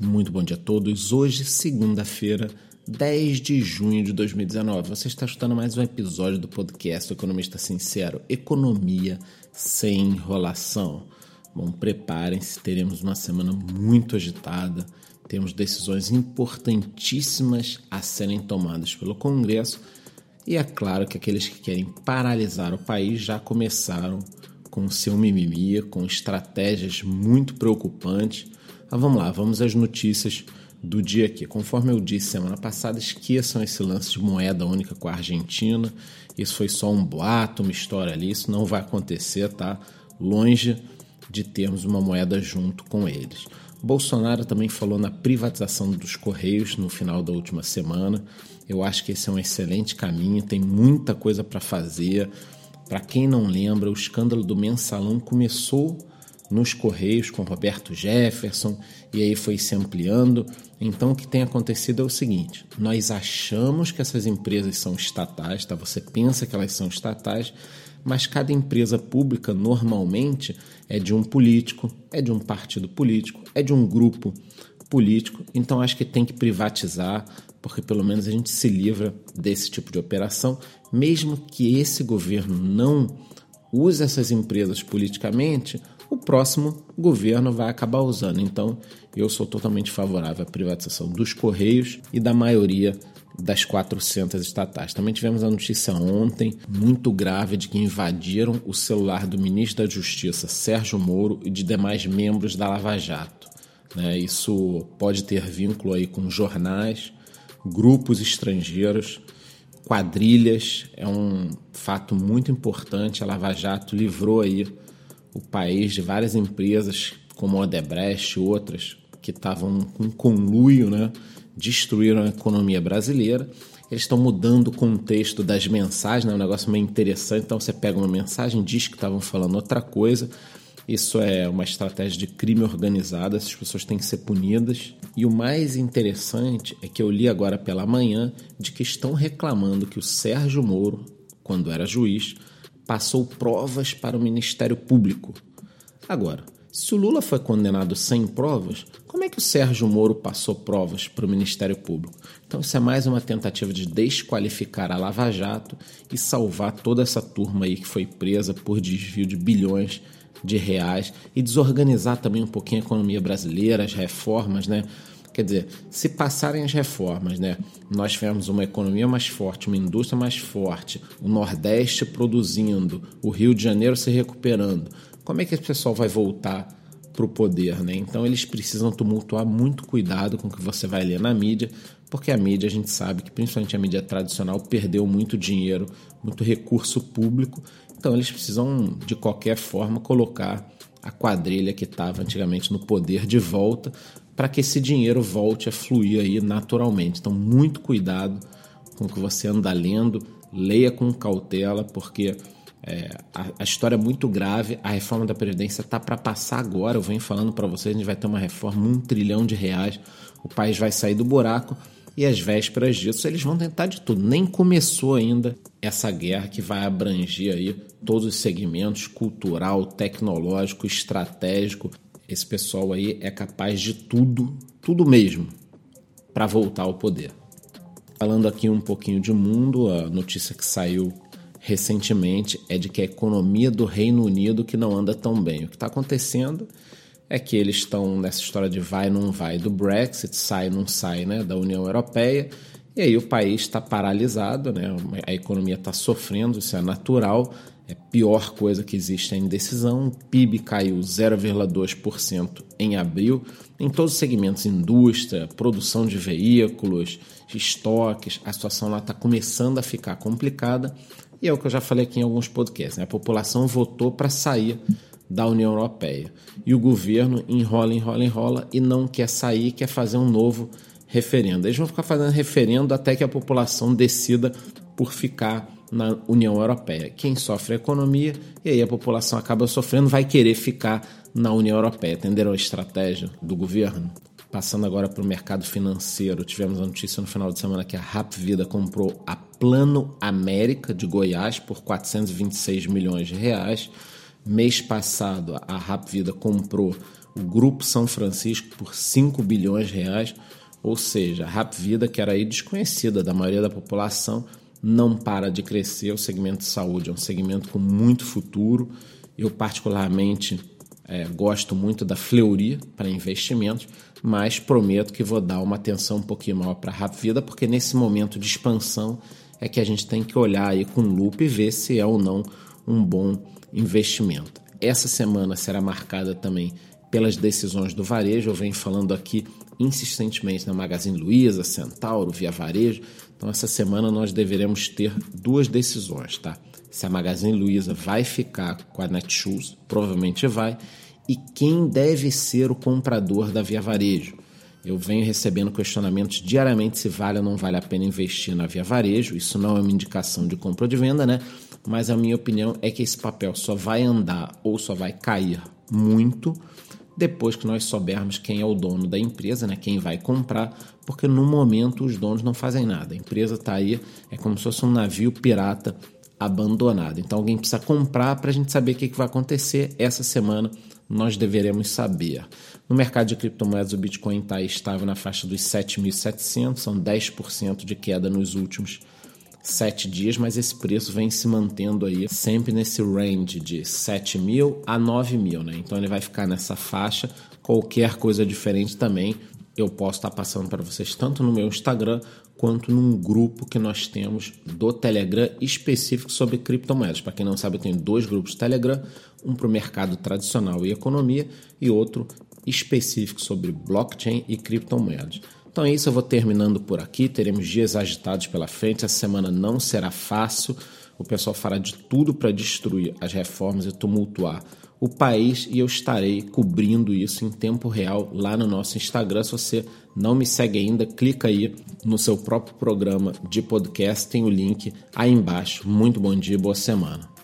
Muito bom dia a todos. Hoje, segunda-feira, 10 de junho de 2019. Você está escutando mais um episódio do podcast Economista Sincero, Economia sem enrolação. Bom, preparem-se, teremos uma semana muito agitada. Temos decisões importantíssimas a serem tomadas pelo Congresso. E é claro que aqueles que querem paralisar o país já começaram com seu mimimi, com estratégias muito preocupantes mas vamos lá, vamos às notícias do dia aqui. Conforme eu disse semana passada, esqueçam esse lance de moeda única com a Argentina. Isso foi só um boato, uma história ali. Isso não vai acontecer, tá? Longe de termos uma moeda junto com eles. Bolsonaro também falou na privatização dos Correios no final da última semana. Eu acho que esse é um excelente caminho, tem muita coisa para fazer. Para quem não lembra, o escândalo do mensalão começou nos Correios com Roberto Jefferson e aí foi se ampliando. Então o que tem acontecido é o seguinte: nós achamos que essas empresas são estatais, tá? Você pensa que elas são estatais, mas cada empresa pública normalmente é de um político, é de um partido político, é de um grupo político. Então acho que tem que privatizar, porque pelo menos a gente se livra desse tipo de operação, mesmo que esse governo não use essas empresas politicamente o próximo governo vai acabar usando. Então, eu sou totalmente favorável à privatização dos Correios e da maioria das 400 estatais. Também tivemos a notícia ontem, muito grave, de que invadiram o celular do ministro da Justiça, Sérgio Moro, e de demais membros da Lava Jato. Né? Isso pode ter vínculo aí com jornais, grupos estrangeiros, quadrilhas. É um fato muito importante. A Lava Jato livrou aí o país de várias empresas, como a Odebrecht e outras, que estavam com conluio, né, destruíram a economia brasileira. Eles estão mudando o contexto das mensagens, é né, um negócio meio interessante. Então você pega uma mensagem, diz que estavam falando outra coisa. Isso é uma estratégia de crime organizado, essas pessoas têm que ser punidas. E o mais interessante é que eu li agora pela manhã de que estão reclamando que o Sérgio Moro, quando era juiz, passou provas para o Ministério Público. Agora, se o Lula foi condenado sem provas, como é que o Sérgio Moro passou provas para o Ministério Público? Então, isso é mais uma tentativa de desqualificar a Lava Jato e salvar toda essa turma aí que foi presa por desvio de bilhões de reais e desorganizar também um pouquinho a economia brasileira, as reformas, né? Quer dizer, se passarem as reformas, né, nós tivermos uma economia mais forte, uma indústria mais forte, o Nordeste produzindo, o Rio de Janeiro se recuperando, como é que esse pessoal vai voltar para o poder? Né? Então eles precisam tumultuar muito cuidado com o que você vai ler na mídia, porque a mídia a gente sabe que, principalmente a mídia tradicional, perdeu muito dinheiro, muito recurso público. Então eles precisam, de qualquer forma, colocar a quadrilha que estava antigamente no poder de volta para que esse dinheiro volte a fluir aí naturalmente. Então, muito cuidado com o que você anda lendo, leia com cautela, porque é, a, a, história é muito grave. A reforma da Previdência está para passar agora. Eu venho falando para vocês: a gente vai ter uma reforma, um trilhão de reais. O país vai sair do buraco e às vésperas disso eles vão tentar de tudo. Nem começou ainda essa guerra que vai abranger aí todos os segmentos cultural, tecnológico, estratégico esse pessoal aí é capaz de tudo, tudo mesmo, para voltar ao poder. Falando aqui um pouquinho de mundo, a notícia que saiu recentemente é de que a economia do Reino Unido que não anda tão bem. O que está acontecendo é que eles estão nessa história de vai não vai do Brexit, sai não sai né, da União Europeia, e aí o país está paralisado, né, a economia está sofrendo, isso é natural, é a pior coisa que existe é a indecisão. O PIB caiu 0,2% em abril. Em todos os segmentos, indústria, produção de veículos, estoques, a situação lá está começando a ficar complicada. E é o que eu já falei aqui em alguns podcasts. Né? A população votou para sair da União Europeia. E o governo enrola, enrola, enrola e não quer sair, quer fazer um novo referendo. Eles vão ficar fazendo referendo até que a população decida por ficar na União Europeia. Quem sofre é a economia e aí a população acaba sofrendo, vai querer ficar na União Europeia. Entenderam a estratégia do governo? Passando agora para o mercado financeiro, tivemos a notícia no final de semana que a Rap Vida comprou a Plano América de Goiás por 426 milhões de reais. Mês passado, a Rap Vida comprou o Grupo São Francisco por 5 bilhões de reais, ou seja, a Rap Vida, que era aí desconhecida da maioria da população, não para de crescer. O segmento de saúde é um segmento com muito futuro. Eu, particularmente, é, gosto muito da Fleury para investimentos, mas prometo que vou dar uma atenção um pouquinho maior para a Rap Vida, porque nesse momento de expansão é que a gente tem que olhar aí com lupa e ver se é ou não um bom investimento. Essa semana será marcada também pelas decisões do varejo. Eu venho falando aqui insistentemente na Magazine Luiza, Centauro, Via Varejo. Então, essa semana nós deveremos ter duas decisões, tá? Se a Magazine Luiza vai ficar com a Netshoes, provavelmente vai, e quem deve ser o comprador da Via Varejo. Eu venho recebendo questionamentos diariamente se vale ou não vale a pena investir na Via Varejo. Isso não é uma indicação de compra ou de venda, né? Mas a minha opinião é que esse papel só vai andar ou só vai cair muito depois que nós soubermos quem é o dono da empresa, né, quem vai comprar, porque no momento os donos não fazem nada. A empresa está aí, é como se fosse um navio pirata abandonado. Então alguém precisa comprar para a gente saber o que, que vai acontecer. Essa semana nós deveremos saber. No mercado de criptomoedas, o Bitcoin está estável na faixa dos 7.700, são 10% de queda nos últimos sete dias, mas esse preço vem se mantendo aí sempre nesse range de 7 mil a 9 mil, né? Então ele vai ficar nessa faixa. Qualquer coisa diferente também eu posso estar passando para vocês tanto no meu Instagram quanto num grupo que nós temos do Telegram específico sobre criptomoedas. Para quem não sabe, eu tenho dois grupos Telegram, um para o mercado tradicional e economia e outro específico sobre blockchain e criptomoedas. Então é isso, eu vou terminando por aqui. Teremos dias agitados pela frente. Essa semana não será fácil. O pessoal fará de tudo para destruir as reformas e tumultuar o país e eu estarei cobrindo isso em tempo real lá no nosso Instagram. Se você não me segue ainda, clica aí no seu próprio programa de podcast, tem o link aí embaixo. Muito bom dia, boa semana.